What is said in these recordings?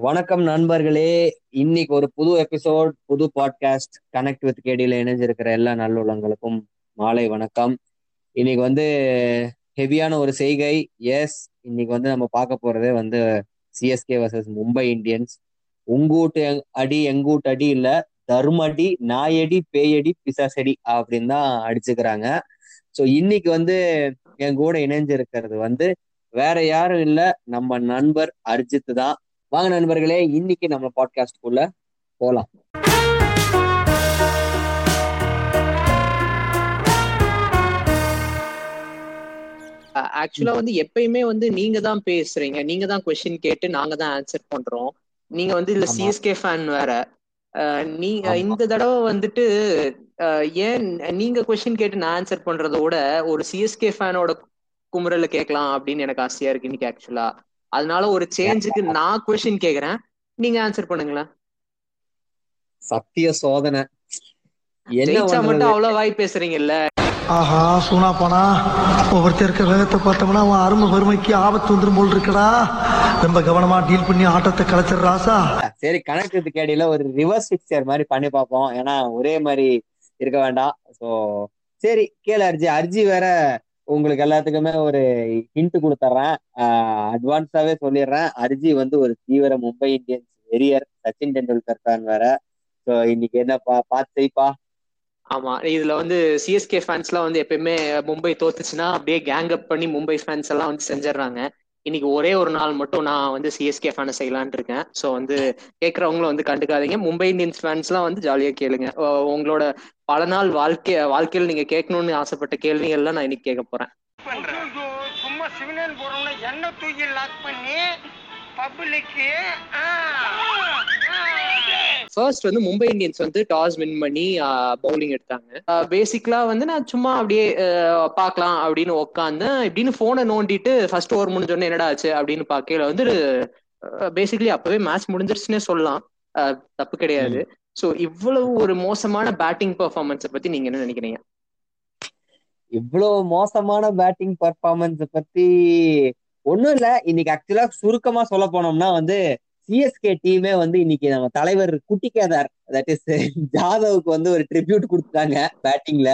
வணக்கம் நண்பர்களே. இன்னைக்கு ஒரு புது எபிசோட் புது பாட்காஸ்ட் கனெக்ட் வித் கேடியில இணைஞ்சிருக்கிற எல்லா நல்லுள்ளங்களுக்கும் மாலை வணக்கம். இன்னைக்கு வந்து ஹெவியான ஒரு செய்கை. எஸ் இன்னைக்கு வந்து நம்ம பார்க்க போறதே வந்து சிஎஸ்கே வர்சஸ் மும்பை இந்தியன்ஸ் உங்கூட்டு அடி எங்கூட்டு அடி இல்ல தர்மடி நாயடி பேயடி பிசாசடி அப்படின்னு தான் அடிச்சுக்கிறாங்க. ஸோ இன்னைக்கு வந்து என் கூட இணைஞ்சிருக்கிறது வந்து வேற யாரும் இல்ல நம்ம நண்பர் அர்ஜித் தான். வாங்க நண்பர்களே இன்னைக்கு நம்ம பாட்காஸ்ட்குள்ள போலாம். ஆக்சுவலா வந்து எப்பயுமே வந்து நீங்க தான் பேசுறீங்க. நீங்க தான் கொஸ்டின் கேட்டு நாங்க தான் ஆன்சர் பண்றோம். நீங்க வந்து இல்ல சிஎஸ்கே ஃபேன் வேற. நீங்க இந்த தடவை வந்துட்டு ஏன் நீங்க கொஸ்டின் கேட்டு நான் ஆன்சர் பண்றத விட ஒரு சிஎஸ்கே ஃபேனோட குமுறல கேட்கலாம் அப்படின்னு எனக்கு ஆசையா இருக்கு இன்னைக்கு ஆக்சுவலா அதனால ஒரு சேஞ்சுக்கு நான் கொஸ்டின் கேக்குறேன். நீங்க ஆன்சர் பண்ணுங்களேன். சத்திய சோதனை. ஜெயிச்சா மட்டும் அவ்வளவு வாய் பேசுறீங்கல்ல. ஆஹா சூனா போனா ஒவ்வொருத்தர் இருக்க வேகத்தை பார்த்தோம்னா அவன் அருமை வறுமைக்கு ஆபத்து வந்துடும் போல் இருக்கடா. ரொம்ப கவனமா டீல் பண்ணி ஆட்டத்தை கலைச்சிடுறாசா சரி கணக்கு கேடியில ஒரு ரிவர்ஸ் பிக்சர் மாதிரி பண்ணி பார்ப்போம். ஏன்னா ஒரே மாதிரி இருக்க வேண்டாம். ஸோ சரி கேளு அர்ஜி. அர்ஜி வேற உங்களுக்கு எல்லாத்துக்குமே ஒரு ஹிண்ட் கொடுத்துட்றேன் அட்வான்ஸாவே சொல்லிடுறேன் அர்ஜி வந்து ஒரு தீவிர மும்பை இந்தியன்ஸ் வெறியர் சச்சின் டெண்டுல்கர் ஃபேன் வேற. ஸோ இன்னைக்கு என்னப்பா பார்த்து செய்ப்பா? ஆமா இதுல வந்து சிஎஸ்கே ஃபேன்ஸ் எல்லாம் வந்து எப்பயுமே மும்பை தோத்துச்சுன்னா அப்படியே கேங் அப் பண்ணி மும்பை ஃபேன்ஸ் எல்லாம் வந்து செஞ்சிடறாங்க இன்னைக்கு ஒரே ஒரு நாள் மட்டும் நான் வந்து சிஎஸ்கே ஃபேனை செய்யலான் இருக்கேன். ஸோ வந்து கேட்கறவங்களும் வந்து கண்டுக்காதீங்க. மும்பை இந்தியன்ஸ் ஃபேன்ஸ்லாம் வந்து ஜாலியா கேளுங்க. உங்களோட பல நாள் வாழ்க்கை வாழ்க்கையில் நீங்க கேட்கணும்னு ஆசைப்பட்ட கேள்விகள்லாம் நான் இன்னைக்கு கேட்க போறேன். சும்மா சிவனேன் போறோம்னா எண்ணெய் தூக்கி லாக் பண்ணி பப்ளிக்கு ஃபர்ஸ்ட் வந்து மும்பை இந்தியன்ஸ் வந்து டாஸ் வின் பண்ணி பவுலிங் எடுத்தாங்க. பேசிக்கலா வந்து நான் சும்மா அப்படியே பார்க்கலாம் அப்படின்னு உட்காந்து இப்படின்னு போனை நோண்டிட்டு ஃபர்ஸ்ட் ஓவர் முடிஞ்சோடனே என்னடா ஆச்சு அப்படின்னு பார்க்கல வந்து பேசிக்கலி அப்பவே மேட்ச் முடிஞ்சிருச்சுன்னே சொல்லலாம். தப்பு கிடையாது. சோ இவ்வளவு ஒரு மோசமான பேட்டிங் பெர்ஃபார்மன்ஸை பத்தி நீங்க என்ன நினைக்கிறீங்க? இவ்வளவு மோசமான பேட்டிங் பர்ஃபார்மன்ஸ் பத்தி ஒண்ணும் இல்ல. இன்னைக்கு ஆக்சுவலா சுருக்கமா சொல்ல போனோம்னா வந்து சிஎஸ்கே டீமே வந்து இன்னைக்கு நம்ம தலைவர் குட்டிகேதார் தட் இஸ் ஜாதவுக்கு வந்து ஒரு ட்ரிபியூட் கொடுத்துட்டாங்க பேட்டிங்ல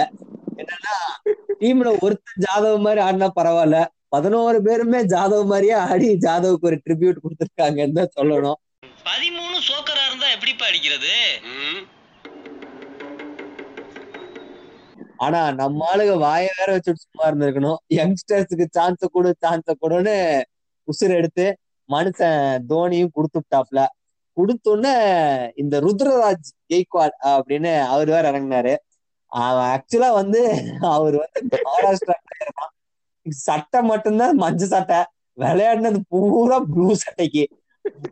என்னன்னா டீம்ல ஒருத்தர் ஜாதவ் மாதிரி ஆடினா பரவாயில்ல பதினோரு பேருமே ஜாதவ் மாதிரியே ஆடி ஜாதவுக்கு ஒரு ட்ரிபியூட் கொடுத்துருக்காங்கன்னு தான் சொல்லணும். பதிமூணு சோக்கரா இருந்தா எப்படிப்பா அடிக்கிறது? ஆனா நம்ம ஆளுங்க வாய வேற வச்சுட்டு சும்மா இருந்திருக்கணும். யங்ஸ்டர்ஸுக்கு சான்ஸ் கொடு சான்ஸ் கொடுன்னு உசுர் எடுத்து மனுஷன் தோனியும் கொடுத்துட்டாப்ல. கொடுத்தோன்னே இந்த ருத்ரராஜ் கெய்க்வாட் அப்படின்னு அவர் வேற இறங்கினாரு. அவன் ஆக்சுவலா வந்து அவர் வந்து மகாராஷ்டிரா பிளேயர் தான். சட்டை மட்டும்தான் மஞ்சள் சட்டை. விளையாடினது பூரா ப்ளூ சட்டைக்கு.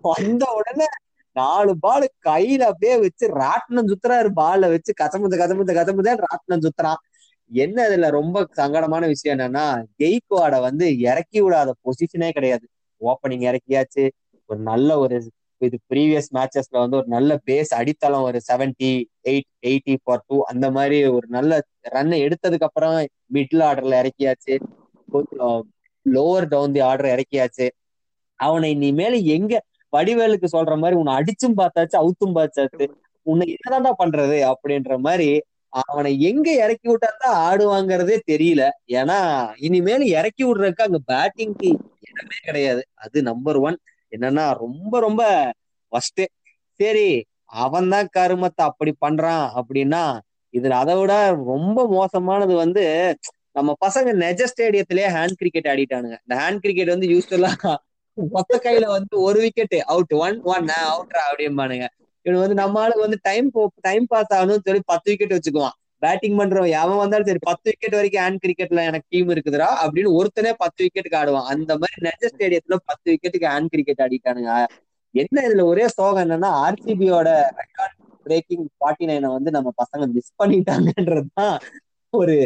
வந்த உடனே நாலு பால் கையில அப்படியே வச்சு ராட்டினம் சுத்துறாரு. பால்ல வச்சு கசமுத்த கசமுத்த கசமுத்த ராட்டினம் சுத்துறான். என்ன இதுல ரொம்ப சங்கடமான விஷயம் என்னன்னா கெய்க்வாட வந்து இறக்கி விடாத பொசிஷனே கிடையாது. ஓப்பனிங் இறக்கியாச்சு. ஒரு நல்ல ஒரு இது ப்ரீவியஸ் மேட்சஸ்ல வந்து ஒரு நல்ல பேஸ் அடித்தளம் ஒரு seventy eight eighty four two அந்த மாதிரி ஒரு நல்ல ரன் எடுத்ததுக்கு அப்புறம் மிடில் ஆர்டர்ல இறக்கியாச்சு. கொஞ்சம் லோவர் டவுன் தி ஆர்டர் இறக்கியாச்சு. அவனை இனிமேல எங்க வடிவேலுக்கு சொல்ற மாதிரி உன்னை அடிச்சும் பார்த்தாச்சு அவுத்தும் பார்த்தாச்சு. உன்னை என்னதான்டா பண்றது அப்படின்ற மாதிரி அவனை எங்க இறக்கி விட்டா தான் ஆடுவாங்கிறதே தெரியல. ஏன்னா இனிமேல் இறக்கி விடுறதுக்கு அங்க பேட்டிங்க்கு இடமே கிடையாது. அது நம்பர் ஒன் என்னன்னா ரொம்ப ரொம்ப ஃபர்ஸ்ட் சரி அவன் தான் கருமத்தை அப்படி பண்றான் அப்படின்னா இதுல அதை விட ரொம்ப மோசமானது வந்து நம்ம பசங்க நெஜ ஸ்டேடியத்திலேயே ஹேண்ட் கிரிக்கெட் ஆடிட்டானுங்க. இந்த ஹேண்ட் கிரிக்கெட் வந்து யூஸ்ஃபுல்லா மொத்த கையில வந்து ஒரு விக்கெட் அவுட் ஒன் ஒன் அவுட்ரா அப்படிம்பானுங்க. இவன் வந்து நம்ம ஆளுக்கு வந்து டைம் டைம் பாஸ் ஆகணும்னு சொல்லி பத்து விக்கெட் வச்சுக்குவான். பேட்டிங் பண்றவன் எவன் வந்தாலும் சரி பத்து விக்கெட் வரைக்கும் ஹேண்ட் கிரிக்கெட்ல எனக்கு டீம் இருக்குதுரா அப்படின்னு ஒருத்தனே பத்து விக்கெட்டுக்கு ஆடுவான். அந்த மாதிரி நெஜ ஸ்டேடியத்துல பத்து விக்கெட்டுக்கு ஹேண்ட் கிரிக்கெட் ஆடிட்டானுங்க. என்ன இதுல ஒரே சோகம் என்னன்னா ஆர்சிபியோட ரெக்கார்ட் பிரேக்கிங் ஃபார்ட்டி நைனை வந்து நம்ம பசங்க மிஸ் பண்ணிட்டாங்கன்றதுதான் ஒரு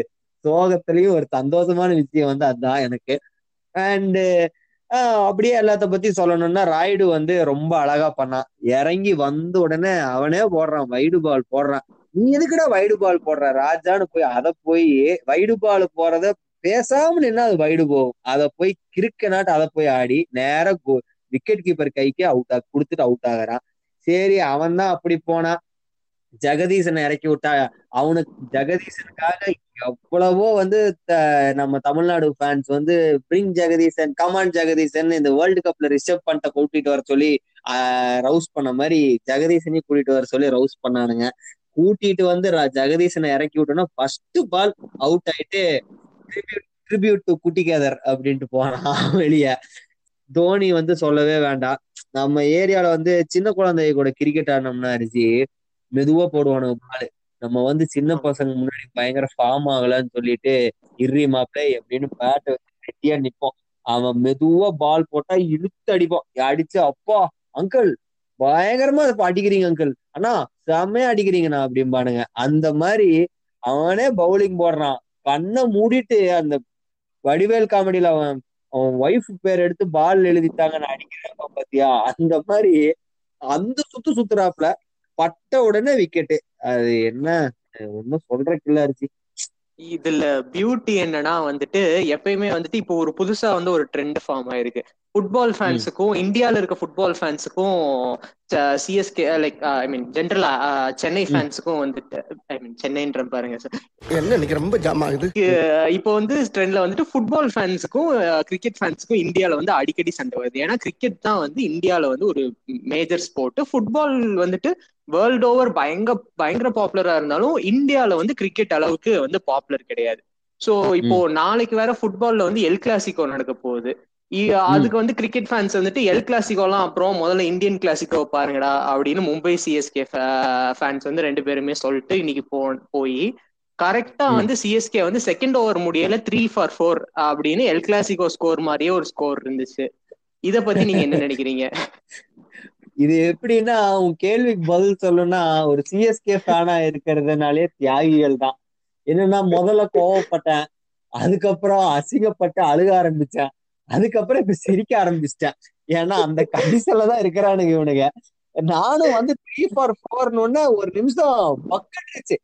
சோகத்திலயும் ஒரு சந்தோஷமான விஷயம் வந்து அதுதான் எனக்கு. அண்டு அப்படியே எல்லாத்த பத்தி சொல்லணும்னா ராய்டு வந்து ரொம்ப அழகா பண்ணான். இறங்கி வந்த உடனே அவனே போடுறான் வைடு பால் போடுறான். நீ எதுக்குடா வைடு பால் போடுற? ராஜான்னு போய் அதை போய் வைடு பால் போறத பேசாம நின்னா அது வைடு போகும். அதை போய் கிறுக்க நாட்டு அதை போய் ஆடி நேர விக்கெட் கீப்பர் கைக்கு அவுட் ஆ கொடுத்துட்டு அவுட் ஆகுறான். சரி அவன் தான் அப்படி போனா ஜெகதீசனை இறக்கி விட்டா அவனுக்கு ஜெகதீசனுக்காக எவ்வளவோ வந்து நம்ம தமிழ்நாடு ஃபேன்ஸ் வந்து bring Jagadeesan come on Jagadeesan இந்த வேர்ல்டு கப்ல ரிசர்வ் பண்ணிட்ட கூட்டிட்டு வர சொல்லி ரவுஸ் பண்ண மாதிரி ஜெகதீசனையும் கூட்டிட்டு வர சொல்லி ரவுஸ் பண்ணானுங்க. கூட்டிட்டு வந்து ஜெகதீசனை இறக்கி விட்டோம்னா ஃபர்ஸ்ட் பால் அவுட் ஆயிட்டு ட்ரிபியூட் டு குட்டிகேதர் அப்படின்ட்டு போனான் வெளியே. தோனி வந்து சொல்லவே வேண்டாம். நம்ம ஏரியால வந்து சின்ன குழந்தைய கூட கிரிக்கெட் ஆடினோம்னா அரிசி மெதுவா போடுவானுங்க பால் நம்ம வந்து சின்ன பசங்க முன்னாடி பயங்கர ஃபார்ம் ஆகலன்னு சொல்லிட்டு இர்ரி மாப்பிளை அப்படின்னு பேட்டை கெட்டியா நிப்போம். அவன் மெதுவா பால் போட்டா இழுத்து அடிப்பான். அடிச்சு அப்பா அங்கிள் பயங்கரமா இப்ப அடிக்கிறீங்க அங்கிள் அண்ணா செம்மையா அடிக்கிறீங்கண்ணா அப்படிம்பானுங்க அந்த மாதிரி அவனே பவுலிங் போடுறான். கண்ணை மூடிட்டு அந்த வடிவேல் காமெடியில அவன் அவன் ஒய்ஃப் பேர் எடுத்து பால் எழுதிட்டாங்க நான் அடிக்கிறேன் பாத்தியா அந்த மாதிரி அந்த சுத்து சுத்துறாப்புல பட்ட உடனே விக்கெட்டு அது என்ன? ஒன்னும் சொல்றதுக்கு இல்ல இதுல பியூட்டி என்னன்னா வந்துட்டு எப்பயுமே வந்துட்டு இப்போ ஒரு புதுசா வந்து ஒரு ட்ரெண்ட் ஃபார்ம் ஆயிருக்கு. ஃபுட்பால் ஃபேன்ஸுக்கும் இந்தியால இருக்க ஃபுட்பால் ஃபேன்ஸுக்கும் சிஎஸ்கே லைக் ஐ மீன் ஜென்ரலா சென்னை ஃபேன்ஸுக்கும் வந்துட்டு ஐ மீன் சென்னைன்ற பாருங்க சார் என்ன இன்னைக்கு ரொம்ப ஜாம் ஆகுது? இப்போ வந்து ட்ரெண்ட்ல வந்துட்டு ஃபுட்பால் ஃபேன்ஸுக்கும் கிரிக்கெட் ஃபேன்ஸுக்கும் இந்தியால வந்து அடிக்கடி சண்டை வருது. ஏன்னா கிரிக்கெட் தான் வந்து இந்தியால வந்து ஒரு மேஜர் ஸ்போர்ட் ஃபுட்பால் வந்துட்டு வேர்ல்ட் ஓவர் பயங்கர பயங்கர பாப்புலரா இருந்தாலும் இந்தியால வந்து கிரிக்கெட் அளவுக்கு வந்து பாப்புலர் கிடையாது. சோ இப்போ நாளைக்கு வேற ஃபுட்பால்ல வந்து எல் கிளாசிக்கோ நடக்க போகுது. அதுக்கு வந்து கிரிக்கெட் ஃபேன்ஸ் வந்துட்டு எல் கிளாசிக்கோலாம் அப்புறம் முதல்ல இந்தியன் கிளாசிக்கோ பாருங்கடா அப்படின்னு மும்பை சிஎஸ்கே ஃபேன்ஸ் வந்து ரெண்டு பேருமே சொல்லிட்டு இன்னைக்கு போ போய் கரெக்டா. வந்து சிஎஸ்கே வந்து செகண்ட் ஓவர் முடியல த்ரீ ஃபார் ஃபோர் அப்படின்னு எல் கிளாசிக்கோ ஸ்கோர் மாதிரியே ஒரு ஸ்கோர் இருந்துச்சு. இத பத்தி நீங்க என்ன நினைக்கிறீங்க? இது எப்படின்னா உன் கேள்விக்கு பதில் சொல்லணும்னா ஒரு சிஎஸ்கே ஃபேனா இருக்கிறதுனாலே தியாகிகள் தான். என்னன்னா முதல்ல கோவப்பட்டேன். அதுக்கப்புறம் அசிங்கப்பட்டு அழுக ஆரம்பிச்சேன். அதுக்கப்புறம் இப்ப சிரிக்க ஆரம்பிச்சிட்டேன். ஏன்னா அந்த கண்டிஷன்ல தான் இருக்கிறானுங்க இவனுங்க. நானும் வந்து த்ரீ ஃபார் ஃபோர்னு ஒரு நிமிஷம் பக்கடிச்சு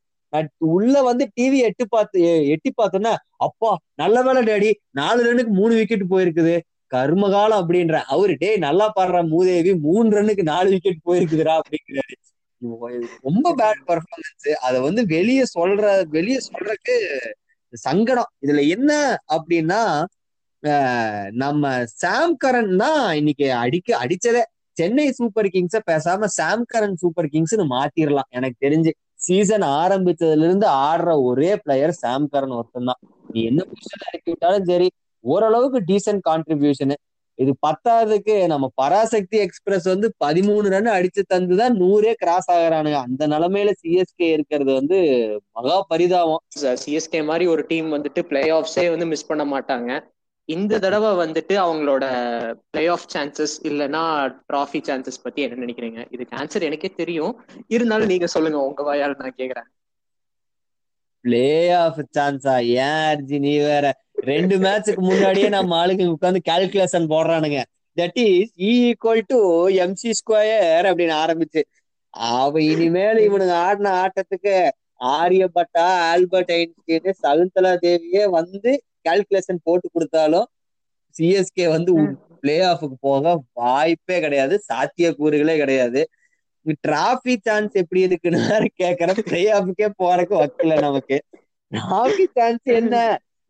உள்ள வந்து டிவி எட்டு பார்த்து எட்டி பார்த்தோன்னா அப்பா நல்ல வேலை டேடி நாலு ரன்னுக்கு மூணு விக்கெட் போயிருக்குது. கர்மகாலம் அப்படின்ற அவரு டேய் நல்லா பாடுற மூதேவி மூணு ரன்னுக்கு நாலு விக்கெட் போயிருக்குதுடா அப்படிங்கிறாரு ரொம்ப பேட் பர்ஃபார்மன்ஸ் அத வந்து வெளியே சொல்ற வெளியே சொல்றதுக்கு சங்கடம். இதுல என்ன அப்படின்னா நம்ம சாம் கரன் தான் இன்னைக்கு அடிக்க அடிச்சதே. சென்னை சூப்பர் கிங்ஸ பேசாம சாம் கரன் சூப்பர் கிங்ஸ்னு மாத்திரலாம். எனக்கு தெரிஞ்சு சீசன் ஆரம்பிச்சதுல இருந்து ஆடுற ஒரே பிளேயர் சாம் கரன் ஒருத்தன் தான். நீ என்ன பொசிஷன் இறக்கி விட்டாலும் சரி ஓரளவுக்கு டீசென்ட் கான்ட்ரிபியூஷனு இது பத்தாவதுக்கு நம்ம பராசக்தி எக்ஸ்பிரஸ் வந்து பதிமூணு ரன் அடிச்சு தந்துதான் நூறே கிராஸ் ஆகுறானுங்க. அந்த நிலைமையில சிஎஸ்கே இருக்கிறது வந்து மகா பரிதாபம். சிஎஸ்கே மாதிரி ஒரு டீம் வந்துட்டு பிளே ஆஃப்ஸே வந்து மிஸ் பண்ண மாட்டாங்க. இந்த தடவை வந்துட்டு அவங்களோட பிளே ஆஃப் சான்சஸ் இல்லைன்னா ட்ராஃபி சான்சஸ் பத்தி என்ன நினைக்கிறீங்க? இதுக்கு ஆன்சர் எனக்கே தெரியும். இருந்தாலும் நீங்க சொல்லுங்க உங்க வாயால நான் கேக்குறேன். பிளே ஆஃப் சான்ஸா ஏன் அர்ஜி நீ வேற ரெண்டு மேட்சுக்கு முன்னாடியே நம்ம ஆளுங்க உட்காந்து calculation போடுறானுங்க. That is equal to MC square அப்படின்னு ஆரம்பிச்சு. அவ இனிமேல் இவனுங்க ஆடின ஆட்டத்துக்கு ஆரியப்பட்டா ஆல்பர்ட் ஐன்ஸ்டீன் சகுந்தலா தேவியே வந்து கால்குலேஷன் போட்டு கொடுத்தாலும் சிஎஸ்கே வந்து பிளே ஆஃபுக்கு போக வாய்ப்பே கிடையாது சாத்தியக்கூறுகளே கிடையாது. டிராஃபி சான்ஸ் எப்படி இருக்குன்னு கேக்குற பிளே ஆஃபுக்கே போறதுக்கு வக்கல நமக்கு. டிராஃபி சான்ஸ் என்ன?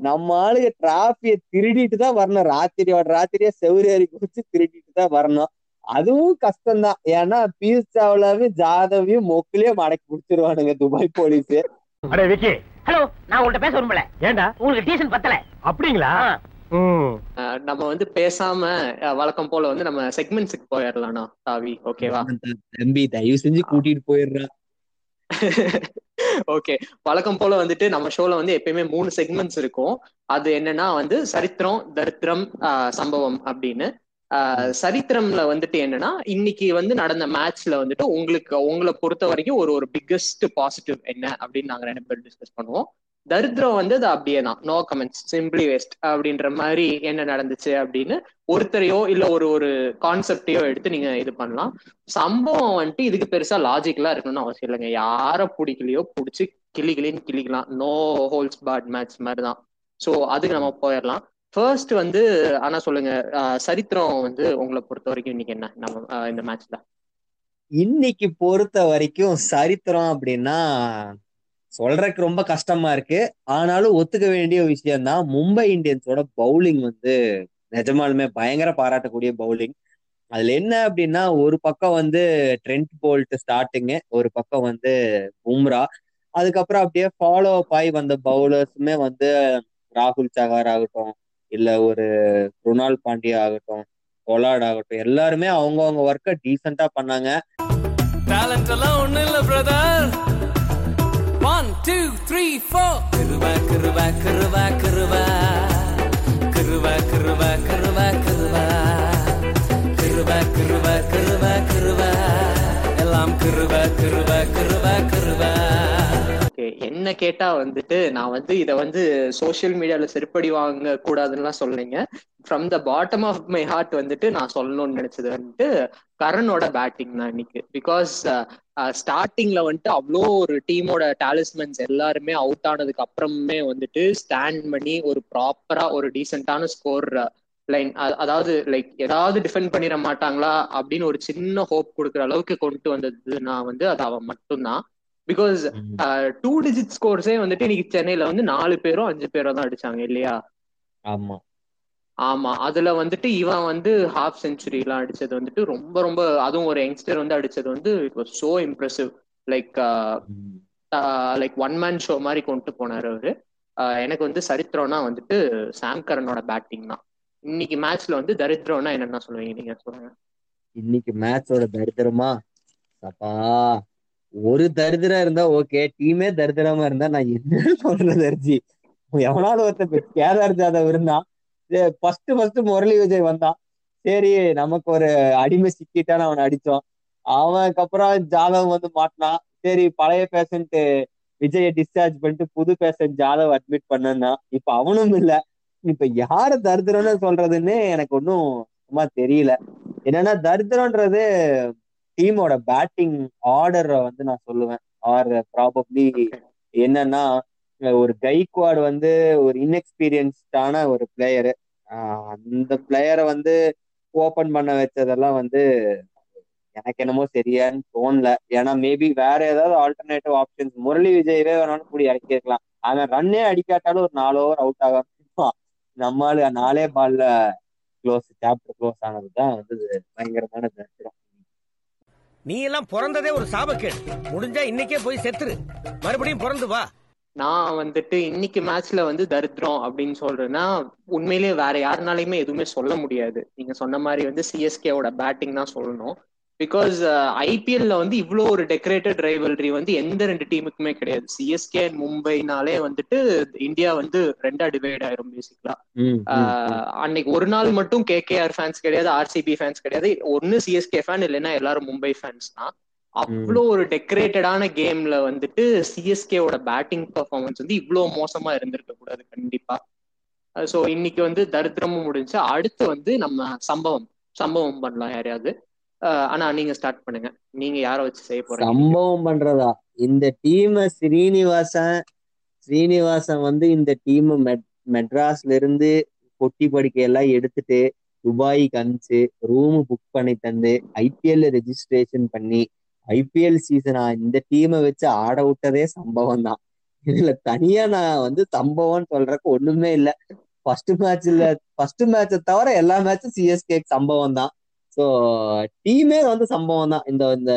நம்ம ஆளுங்க டிராஃபிய திருடிட்டு தான் வரணும். ராத்திரியோட ராத்திரியா செவ்வரேறி குடிச்சு திருடிட்டு தான் வரணும். அதுவும் கஷ்டம்தான். ஏன்னா பியூஷ் சாவ்லாவையும் ஜாதவையும் மொக்கிலேயே மடக்கி பிடிச்சிருவானுங்க துபாய் போலீஸ். அடே விக்கி. ஹலோ நான் உங்கள்ட்ட பேச விரும்பல. ஏண்டா? உங்களுக்கு டீசன் பத்தல. அப்படிங்களா? நம்ம வந்து பேசாம வழக்கம் போல வந்து நம்ம செக்மெண்ட்ஸுக்கு போயிடலாம்ண்ணா தாவி. ஓகேவா? தம்பி தயவு செஞ்சு கூட்டிட்டு போயிடுறா. ஓகே வழக்கம் போல வந்துட்டு நம்ம ஷோல வந்து எப்பயுமே மூணு செக்மெண்ட்ஸ் இருக்கும். அது என்னன்னா வந்து சரித்திரம் தரித்திரம் ஆஹ் சம்பவம் அப்படின்னு. ஆஹ் சரித்திரம்ல வந்துட்டு என்னன்னா இன்னைக்கு வந்து நடந்த மேட்ச்ல வந்துட்டு உங்களுக்கு உங்களை பொறுத்த வரைக்கும் ஒரு ஒரு பிக்கஸ்ட் பாசிட்டிவ் என்ன அப்படின்னு நாங்க ரெண்டு பேரும் டிஸ்கஸ் பண்ணுவோம். தரித்திரம் வந்து அது அப்படியே தான் நோ கமெண்ட்ஸ் சிம்பிளி வேஸ்ட் அப்படின்ற மாதிரி என்ன நடந்துச்சு அப்படின்னு ஒருத்தரையோ இல்ல ஒரு ஒரு கான்செப்டையோ எடுத்து நீங்க இது பண்ணலாம். சம்பவம் வந்துட்டு இதுக்கு பெருசா லாஜிக்கலா இருக்கணும்னு அவசியம் இல்லைங்க. யார பிடிக்கலையோ பிடிச்சி கிளி கிளின்னு கிளிக்கலாம் நோ ஹோல்ஸ் பாட் மேட்ச் மாதிரி தான் ஸோ அதுக்கு நம்ம போயிடலாம். ஃபர்ஸ்ட் வந்து ஆனா சொல்லுங்க. அஹ், சரித்திரம் வந்து உங்களை பொறுத்த வரைக்கும் இன்னைக்கு என்ன? நம்ம அஹ், இந்த மேட்ச்ல இன்னைக்கு பொறுத்த வரைக்கும் சரித்திரம் அப்படின்னா சொல்றதுக்கு ரொம்ப கஷ்டமா இருக்கு. ஆனாலும் ஒத்துக்க வேண்டிய விஷயம் தான் மும்பை இந்தியன்ஸோட பவுலிங் வந்து நிஜமாலுமே பயங்கர பாராட்டக்கூடிய பவுலிங் அதுல என்ன அப்படின்னா ஒரு பக்கம் வந்து ட்ரெண்ட் போல்ட் ஸ்டார்டிங்கு ஒரு பக்கம் வந்து பும்ரா அதுக்கப்புறம் அப்படியே ஃபாலோ அப் ஆகி வந்த பவுலர்ஸுமே வந்து ராகுல் சகார் ஆகட்டும் இல்ல ஒரு குருணால் பாண்டியா ஆகட்டும் கொலாட் ஆகட்டும் எல்லாருமே அவங்கவுங்க ஒர்க்கை டீசெண்டா பண்ணாங்க. டேலண்ட் எல்லாம் ஒண்ணும் இல்ல brother two, three, four. Kurva, kurva, kurva, kurva. Kurva, kurva, kurva, kurva. Kurva, kurva, kurva, kurva. Elam kurva, kurva, kurva, kurva. என்ன கேட்டா வந்துட்டு நான் வந்து இதை வந்து சோஷியல் மீடியால செருப்படி வாங்க கூடாதுன்னுலாம் சொல்லலைங்க from the bottom of my heart வந்துட்டு நான் சொல்லணும்னு நினைச்சது வந்துட்டு கரனோட பேட்டிங் தான் இன்னைக்கு. பிகாஸ் ஸ்டார்டிங்ல வந்துட்டு அவ்வளோ ஒரு டீமோட டேலிஸ்மென்ஸ் எல்லாருமே அவுட் ஆனதுக்கு அப்புறமே வந்துட்டு ஸ்டாண்ட் பண்ணி ஒரு ப்ராப்பரா ஒரு டீசென்டான ஸ்கோர் லைன் அதாவது லைக் ஏதாவது டிஃபெண்ட் பண்ணிட மாட்டாங்களா அப்படின்னு ஒரு சின்ன ஹோப் கொடுக்குற அளவுக்கு கொண்டு வந்ததுன்னா வந்து அது அவன் மட்டும்தான். பிகாஸ் டூ டிஜிட் ஸ்கோர்ஸே வந்துட்டு இன்னைக்கு சென்னையில வந்து நாலு பேரும் அஞ்சு பேரும் தான் அடிச்சாங்க இல்லையா? ஆமா. ஆமா. அதுல வந்துட்டு இவன் வந்து ஹாஃப் செஞ்சுரி எல்லாம் அடிச்சது வந்துட்டு ரொம்ப ரொம்ப அதுவும் ஒரு யங்ஸ்டர் வந்து அடிச்சது வந்து it was so impressive like like one man show மாதிரி கொண்டு போனாரு அவரு. ஆஹ் எனக்கு வந்து சரித்திரம்னா வந்துட்டு சாம் கரனோட பேட்டிங் தான். இன்னைக்கு மேட்ச்ல வந்து தரித்திரம்னா என்னென்ன சொல்லுவீங்க நீங்க சொல்லுங்க. இன்னைக்கு மேட்சோட தரித்திரமா? அப்பா ஒரு தரிதிரா இருந்தா ஓகே டீமே தரிதிரமா இருந்தா நான் என்ன சொல்றது அர்ஜி எவனாவது ஒருத்தர் கேதார் ஜாதவ் இருந்தான் ஃபர்ஸ்ட் ஃபர்ஸ்ட் முரளி விஜய் வந்தான். சரி நமக்கு ஒரு அடிமை சிக்கிட்டான்னு அவனை அடிச்சோம் அவனுக்கு அப்புறம் ஜாதவ் வந்து மாட்டினான். சரி பழைய பேஷண்ட் விஜய டிஸ்சார்ஜ் பண்ணிட்டு புது பேஷண்ட் ஜாதவ் அட்மிட் பண்ணனா இப்ப அவனும் இல்ல. இப்ப யார தரித்திரம்னு சொல்றதுன்னு எனக்கு ஒன்னும் சும்மா தெரியல. என்னன்னா தரித்திரம்ன்றது டீமோட பேட்டிங் ஆர்டரை வந்து நான் சொல்லுவேன். ஆர் ப்ராபப்ளி என்னன்னா ஒரு கைக்வாட் வந்து ஒரு இன்எக்ஸ்பீரியன்ஸ்டான ஒரு பிளேயரு அந்த பிளேயரை வந்து ஓபன் பண்ண வச்சதெல்லாம் வந்து எனக்கு என்னமோ சரியான்னு தோணல. ஏன்னா மேபி வேற ஏதாவது ஆல்டர்னேட்டிவ் ஆப்ஷன்ஸ் முரளி விஜயவே வேணாலும் கூடி இறக்கிருக்கலாம். அவன் ரன்னே அடிக்காட்டாலும் ஒரு நாலு ஓவர் அவுட் ஆகாம நம்மால நாலே பால்ல க்ளோஸ் சாப்டர் க்ளோஸ் ஆனதுதான் வந்து பயங்கரமான தரித்திரம். நீ எல்லாம் பிறந்ததே ஒரு சாபக்கேடு. முடிஞ்சா இன்னைக்கே போய் செத்துரு. மறுபடியும் பிறந்து வா. நான் வந்துட்டு இன்னைக்கு மேட்ச்ல வந்து தரித்திரம் அப்படின்னு சொல்றேன்னா உண்மையிலேயே வேற யாருனாலையுமே எதுவுமே சொல்ல முடியாது. நீங்க சொன்ன மாதிரி வந்து சிஎஸ்கேவோட பேட்டிங் தான் சொல்லணும். பிகாஸ் ஐபிஎல்ல வந்து இவ்வளோ ஒரு டெக்கரேட்டட் ரைவல்ரி வந்து எந்த ரெண்டு டீமுக்குமே கிடையாது. சிஎஸ்கே அண்ட் மும்பைனாலே வந்துட்டு இந்தியா வந்து ரெண்டா டிவைட் ஆயிரும் பேசிக்கலா அன்னைக்கு ஒரு நாள் மட்டும் கேகேஆர் ஃபேன்ஸ் கிடையாது ஆர்சிபி ஃபேன்ஸ் கிடையாது. ஒன்னு சிஎஸ்கே ஃபேன் இல்லைன்னா எல்லாரும் மும்பை ஃபேன்ஸ் தான். அவ்வளோ ஒரு டெக்கரேட்டடான கேம்ல வந்துட்டு சிஎஸ்கேவோட பேட்டிங் பர்ஃபார்மன்ஸ் வந்து இவ்வளோ மோசமா இருந்திருக்க கூடாது கண்டிப்பா. ஸோ இன்னைக்கு வந்து தரித்திரமும் முடிஞ்சு அடுத்து வந்து நம்ம சம்பவம் சம்பவம் பண்ணலாம் யாரையாவது. ஆனா நீங்க ஸ்டார்ட் பண்ணுங்க. நீங்க யார வச்சு செய்ய போறீங்க? சம்பவம் பண்றதா? இந்த டீம் ஸ்ரீனிவாசன் ஸ்ரீனிவாசன் வந்து இந்த டீம் மெட்ராஸ்ல இருந்து பொட்டி படிக்கை எல்லாம் எடுத்துட்டு துபாய்க்கு அனுப்பிச்சு ரூம் புக் பண்ணி தந்து ஐபிஎல் ரெஜிஸ்ட்ரேஷன் பண்ணி ஐபிஎல் சீசனா இந்த டீமை வச்சு ஆட விட்டதே சம்பவம் தான் இதுல தனியா நான் வந்து சம்பவம்னு சொல்றதுக்கு ஒண்ணுமே இல்ல. ஃபர்ஸ்ட் மேட்ச்ல ஃபர்ஸ்ட் மேட்சை தவிர எல்லா மேட்சும் சிஎஸ்கே சம்பவம் தான் ஸோ டீமே வந்து சம்பவம் தான் இந்த இந்த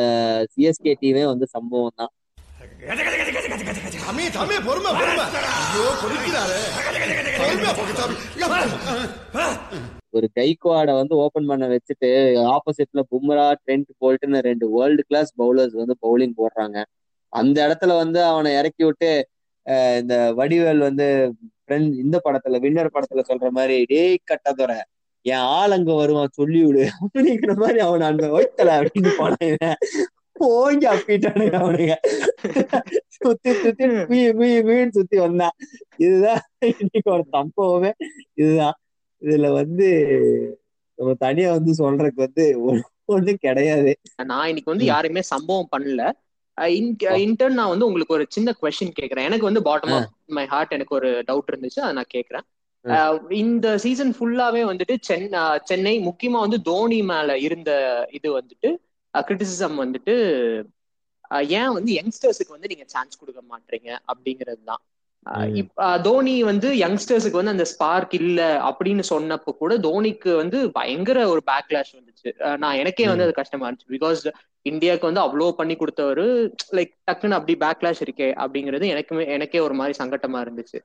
சிஎஸ்கே டீமே வந்து சம்பவம் தான் ஒரு கைக்வாட வந்து ஓபன் பண்ண வச்சுட்டு ஆப்போசிட்ல பும்ரா ட்ரெண்ட் போல்ட்னு ரெண்டு வேர்ல்டு கிளாஸ் பவுலர்ஸ் வந்து பவுலிங் போடுறாங்க. அந்த இடத்துல வந்து அவனை இறக்கி விட்டு இந்த வடிவேல் வந்து இந்த படத்துல வின்னர் படத்துல சொல்ற மாதிரி டேய் கட்டதுற என் ஆள் அங்க வருவான் சொல்லி விடு. அப்படிங்கிற மாதிரி அவனை அங்க வைக்கல அப்படின்னு போனாங்க. போங்க அப்பிட்டானுங்க அவனுங்க. சுத்தி சுத்தி மீ மீ மீன் சுத்தி வந்தான். இதுதான் இன்னைக்கு ஒரு சம்பவமே. இதுதான். இதுல வந்து நம்ம தனியா வந்து சொல்றதுக்கு வந்து ஒண்ணும் கிடையாது. நான் இன்னைக்கு வந்து யாருமே சம்பவம் பண்ணல. இன்டர்ன் நான் வந்து உங்களுக்கு ஒரு சின்ன கொஸ்டின் கேக்குறேன். எனக்கு வந்து பாட்டம் ஆஃப் மை ஹார்ட் எனக்கு ஒரு டவுட் இருந்துச்சு. அதை நான் கேக்குறேன். இந்த சீசன் ஃபுல்லாவே வந்துட்டு சென்னை சென்னை முக்கியமா வந்து தோனி மேல இருந்த இது வந்துட்டு கிரிட்டிசிசம் வந்துட்டு ஏன் வந்து யங்ஸ்டர்ஸுக்கு வந்து நீங்க சான்ஸ் கொடுக்க மாட்டீங்க அப்படிங்கிறது தான் தோனி வந்து யங்ஸ்டர்ஸுக்கு வந்து அந்த ஸ்பார்க் இல்ல அப்படின்னு சொன்னப்போ கூட தோனிக்கு வந்து பயங்கர ஒரு பேக்லாஷ் வந்துச்சு. நான் எனக்கே வந்து அது கஷ்டமா இருந்துச்சு. பிகாஸ் இந்தியாவுக்கு வந்து அவ்வளோ பண்ணி கொடுத்தவரு லைக் டக்குன்னு அப்படி பேக்லாஷ் இருக்கே அப்படிங்கிறது எனக்குமே எனக்கே ஒரு மாதிரி சங்கட்டமா இருந்துச்சு.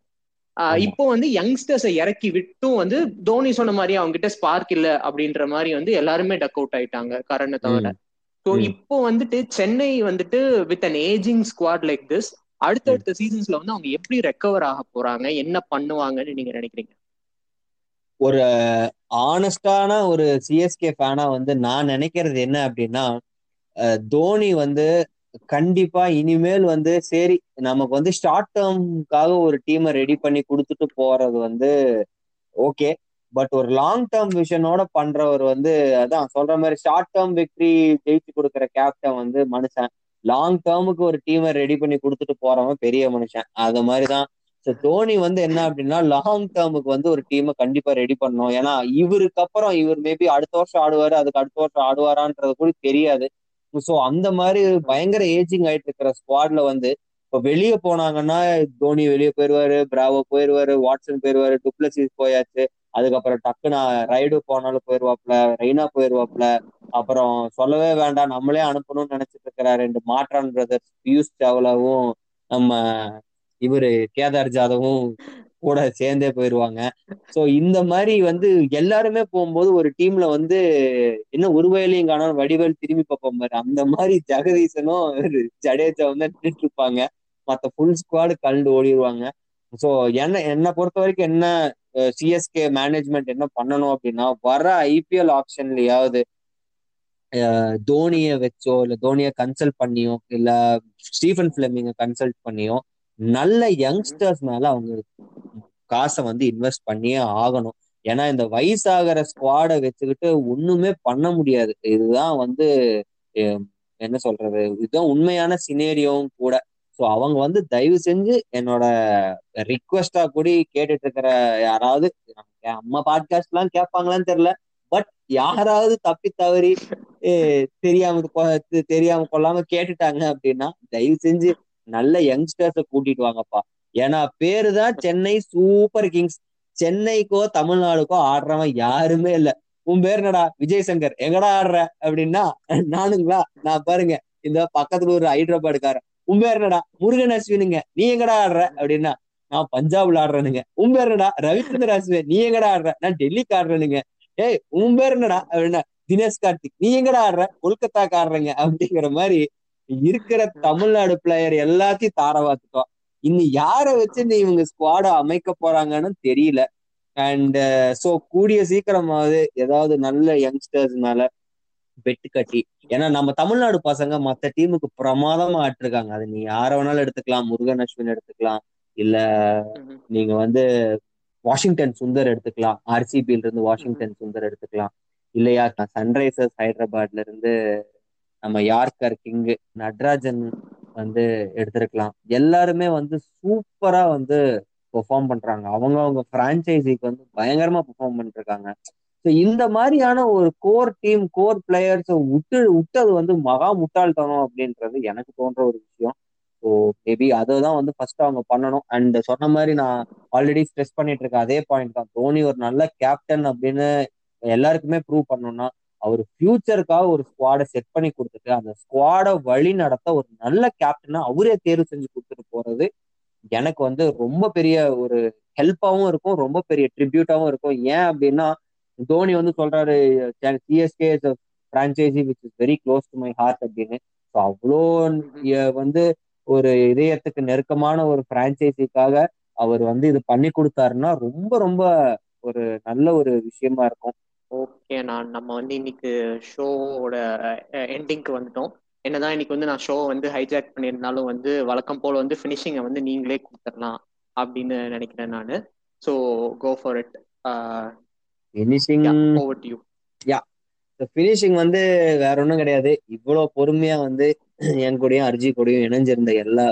இப்போ வந்து யங்ஸ்டர்ஸை இறக்கி விட்டும் வந்து தோனி சொன்ன மாதிரி அவங்க கிட்ட ஸ்பார்க் இல்ல அப்படின்ற மாதிரி வந்து எல்லாருமே டக் அவுட் ஆயிட்டாங்க கரனை தவிர. ஸோ. இப்போ வந்துட்டு சென்னை வந்துட்டு with an ageing squad like this அடுத்தடுத்த சீசன்ஸ்ல வந்து அவங்க எப்படி ரெக்கவர் ஆக போறாங்க என்ன பண்ணுவாங்கன்னு நீங்க நினைக்கிறீங்க ஒரு ஆனஸ்டான ஒரு சிஎஸ்கே ஃபேனா வந்து நான் நினைக்கிறது என்ன அப்படின்னா தோனி வந்து கண்டிப்பா இனிமேல் வந்து சரி நமக்கு வந்து ஷார்ட் டேர்ம்காக ஒரு டீமை ரெடி பண்ணி கொடுத்துட்டு போறது வந்து ஓகே பட் ஒரு லாங் டேர்ம் விஷனோட பண்றவர் வந்து அதான் சொல்ற மாதிரி ஷார்ட் டேர்ம் விக்டரி ஜெயிச்சு கொடுக்குற கேப்டன் வந்து மனுஷன். லாங் டேர்முக்கு ஒரு டீமை ரெடி பண்ணி கொடுத்துட்டு போறவன் பெரிய மனுஷன். அது மாதிரிதான். ஸோ தோனி வந்து என்ன அப்படின்னா லாங் டேர்முக்கு வந்து ஒரு டீமை கண்டிப்பா ரெடி பண்ணணும். ஏன்னா இவருக்கு அப்புறம் இவர் மேபி அடுத்த வருஷம் ஆடுவாரு அதுக்கு அடுத்த வருஷம் ஆடுவாரான்றது கூட தெரியாது. சோ அந்த மாதிரி பயங்கர ஏஜிங் ஆயிட்டு இருக்கிற ஸ்குவாட்ல வந்து இப்போ வெளியே போனாங்கன்னா தோனி வெளியே போயிடுவாரு பிராவோ போயிடுவாரு வாட்சன் போயிடுவாரு டுப்ளசிஸ் போயாச்சு. அதுக்கப்புறம் டக்குன்னு ரைடு போனாலும் போயிடுவாப்ல ரெய்னா போயிடுவாப்ல அப்புறம் சொல்லவே வேண்டாம் நம்மளே அனுப்பணும்னு நினைச்சிட்டு இருக்கிற ரெண்டு மாற்றான் பிரதர்ஸ் பியூஷ் சாவ்லாவும் நம்ம இவரு கேதார் ஜாதவும். கூட சேர்ந்தே போயிடுவாங்க சோ இந்த மாதிரி வந்து எல்லாருமே போகும்போது ஒரு டீம்ல வந்து என்ன ஒரு வயலையும் காணாம வடிவேல் திரும்பி பார்ப்போம் பாரு. அந்த மாதிரி ஜெகதீசனும் ஜடேஜாவும் வந்து நின்றுட்டு இருப்பாங்க. மத்த ஃபுல் ஸ்குவாடு கலந்து ஓடிடுவாங்க சோ என்ன என்னை பொறுத்த வரைக்கும் என்ன சிஎஸ்கே மேனேஜ்மெண்ட் என்ன பண்ணணும் அப்படின்னா வர ஐபிஎல் ஆப்ஷன்லயாவது தோனியை வச்சோ இல்ல தோனியை கன்சல்ட் பண்ணியோ இல்ல ஸ்டீஃபன் பிளமிங்க கன்சல்ட் பண்ணியோ நல்ல யங்ஸ்டர்ஸ் மேல அவங்க காசை வந்து இன்வெஸ்ட் பண்ணியே ஆகணும். ஏன்னா இந்த வயசாகிற ஸ்குவாடை வச்சுக்கிட்டு ஒண்ணுமே பண்ண முடியாது. இதுதான் வந்து என்ன சொல்றது? இதுதான் உண்மையான சினேரியோவும் கூட. ஸோ அவங்க வந்து தயவு செஞ்சு என்னோட ரிக்வெஸ்டா கூட கேட்டுட்டு இருக்கிற யாராவது அம்மா பாட்காஸ்ட் எல்லாம் கேட்பாங்களான்னு தெரியல. பட் யாராவது தப்பி தவறி தெரியாம கொ- தெரியாம கொள்ளாம கேட்டுட்டாங்க அப்படின்னா தயவு செஞ்சு நல்ல யங்ஸ்டர்ஸை கூட்டிட்டு வாங்கப்பா. ஏன்னா பேரு தான் சென்னை சூப்பர் கிங்ஸ் சென்னைக்கோ தமிழ்நாடுக்கோ ஆடுறவன் யாருமே இல்ல. உன் பேர் என்னடா? விஜய் சங்கர் எங்கடா ஆடுற? அப்படின்னா நானுங்களா? நான் பாருங்க இந்த பக்கத்துல ஒரு ஹைதராபாடுக்காரன் உன் பேர் என்னடா? முருகன் அஸ்வினுங்க. நீ எங்கடா ஆடுற? அப்படின்னா நான் பஞ்சாப்ல ஆடுறேனுங்க. உன் பேர் என்னடா? ரவிச்சந்திர அஸ்வின். நீ எங்கடா ஆடுற? நான் டெல்லிக்கு ஆடுறேனுங்க. ஏய் உன் பேர் என்னடா? அப்படின்னா தினேஷ் கார்த்திக். நீ எங்கடா ஆடுற? கொல்கத்தாக்கு ஆடுறேங்க. அப்படிங்கிற மாதிரி இருக்கிற தமிழ்நாடு பிளேயர் எல்லாத்தையும் தார பார்த்துட்டோம் இன்னும் யாரை வச்சு நீ இவங்க ஸ்குவாட அமைக்க போறாங்கன்னு தெரியல. அண்ட் சோ கூடிய சீக்கிரமாவது ஏதாவது நல்ல யங்ஸ்டர்ஸ் மேல பெட்டு கட்டி. ஏன்னா நம்ம தமிழ்நாடு பசங்க மத்த டீமுக்கு பிரமாதமா ஆட்டிருக்காங்க. அது நீ யார வேணாலும் எடுத்துக்கலாம். முருகன் அஸ்வின் எடுத்துக்கலாம். இல்ல நீங்க வந்து வாஷிங்டன் சுந்தர் எடுத்துக்கலாம். ஆர்சிபில இருந்து வாஷிங்டன் சுந்தர் எடுத்துக்கலாம். இல்லையா? சன்ரைசர்ஸ் ஹைதராபாத்ல இருந்து நம்ம யார்கர் கிங்கு நட்ராஜன் வந்து எடுத்திருக்கலாம். எல்லாருமே வந்து சூப்பரா வந்து பெர்ஃபார்ம் பண்றாங்க. அவங்க அவங்க பிரான்ச்சைசிக்கு வந்து பயங்கரமா பெர்ஃபார்ம் பண்ணிருக்காங்க ஸோ இந்த மாதிரியான ஒரு கோர் டீம் கோர் பிளேயர்ஸை விட்டு விட்டது வந்து மகா முட்டாள்தனம் அப்படின்றது எனக்கு தோன்ற ஒரு விஷயம். ஸோ மேபி அதை தான் வந்து ஃபர்ஸ்ட் அவங்க பண்ணணும். அண்ட் சொன்ன மாதிரி நான் ஆல்ரெடி ஸ்ட்ரெஸ் பண்ணிட்டு இருக்கேன் அதே பாயிண்ட் தான். தோனி ஒரு நல்ல கேப்டன் அப்படின்னு எல்லாருக்குமே ப்ரூவ் பண்ணணும்னா அவர் ஃபியூச்சருக்காக ஒரு ஸ்குவாடை செட் பண்ணி கொடுத்துட்டு அந்த ஸ்குவாடை வழி நடத்த ஒரு நல்ல கேப்டனா அவரே தேர்வு செஞ்சு கொடுத்துட்டு போறது எனக்கு வந்து ரொம்ப பெரிய ஒரு ஹெல்ப்பாகவும் இருக்கும் ரொம்ப பெரிய ட்ரிபியூட்டாகவும் இருக்கும். ஏன் அப்படின்னா தோனி வந்து சொல்றாரு CSK franchise which is very close to my heart அப்படின்னு. ஸோ அவ்வளோ வந்து ஒரு இதயத்துக்கு நெருக்கமான ஒரு பிரான்ச்சைசிக்காக அவர் வந்து இது பண்ணி கொடுத்தாருன்னா ரொம்ப ரொம்ப ஒரு நல்ல ஒரு விஷயமா இருக்கும். ஓகே நான் நம்ம வந்து இன்னைக்கு ஷோவோட எண்டிங்க்கு வந்துட்டோம். என்னதான் இன்னைக்கு வந்து நான் ஷோ வந்து ஹைஜாக் பண்ணியிருந்தாலும் வந்து வழக்கம் போல வந்து ஃபினிஷிங்கை வந்து நீங்களே கொடுத்துடலாம் அப்படின்னு நினைக்கிறேன் நான். So go for it finishing over to you ya finishing வந்து வேற ஒன்றும் கிடையாது. இவ்வளோ பொறுமையா வந்து என் கூடயும் அர்ஜி கூடயும் இணைஞ்சிருந்த எல்லா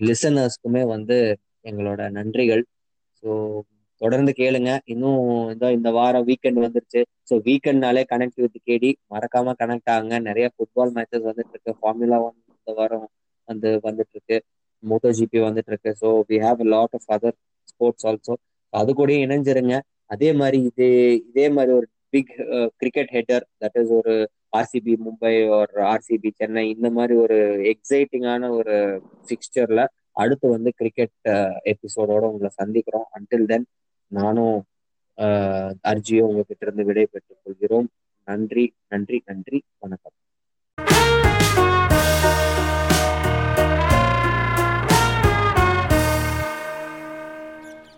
லிசனர்ஸ்க்குமே வந்து எங்களோட நன்றிகள். ஸோ தொடர்ந்து கேளுங்க. இன்னும் இந்த இந்த வாரம் வீக்கெண்ட் வந்துருச்சு. ஸோ வீக்கெண்ட்னாலே கனெக்ட் வித் கேடி மறக்காம கனெக்ட் ஆகுங்க. நிறைய ஃபுட்பால் மேட்சஸ் வந்துட்டு இருக்கு ஃபார்முலா ஒன் இந்த வாரம் வந்து வந்துட்டு இருக்கு மோட்டோ ஜிபி வந்துட்டு இருக்கு so we have a lot of other sports also அது கூட இணைஞ்சிருங்க. அதே மாதிரி இதே இதே மாதிரி ஒரு big cricket header that is ஒரு ஆர்சிபி மும்பை ஒரு ஆர்சிபி சென்னை இந்த மாதிரி ஒரு எக்ஸைட்டிங்கான ஒரு ஃபிக்ஸ்டர்ல அடுத்து வந்து கிரிக்கெட் எபிசோடோட uh, உங்களை சந்திக்கிறோம். அன்டில் தென் நானும் அர்ஜியோ உங்ககிட்ட இருந்து விடை பெற்றுக் கொள்கிறோம். நன்றி நன்றி நன்றி. வணக்கம்.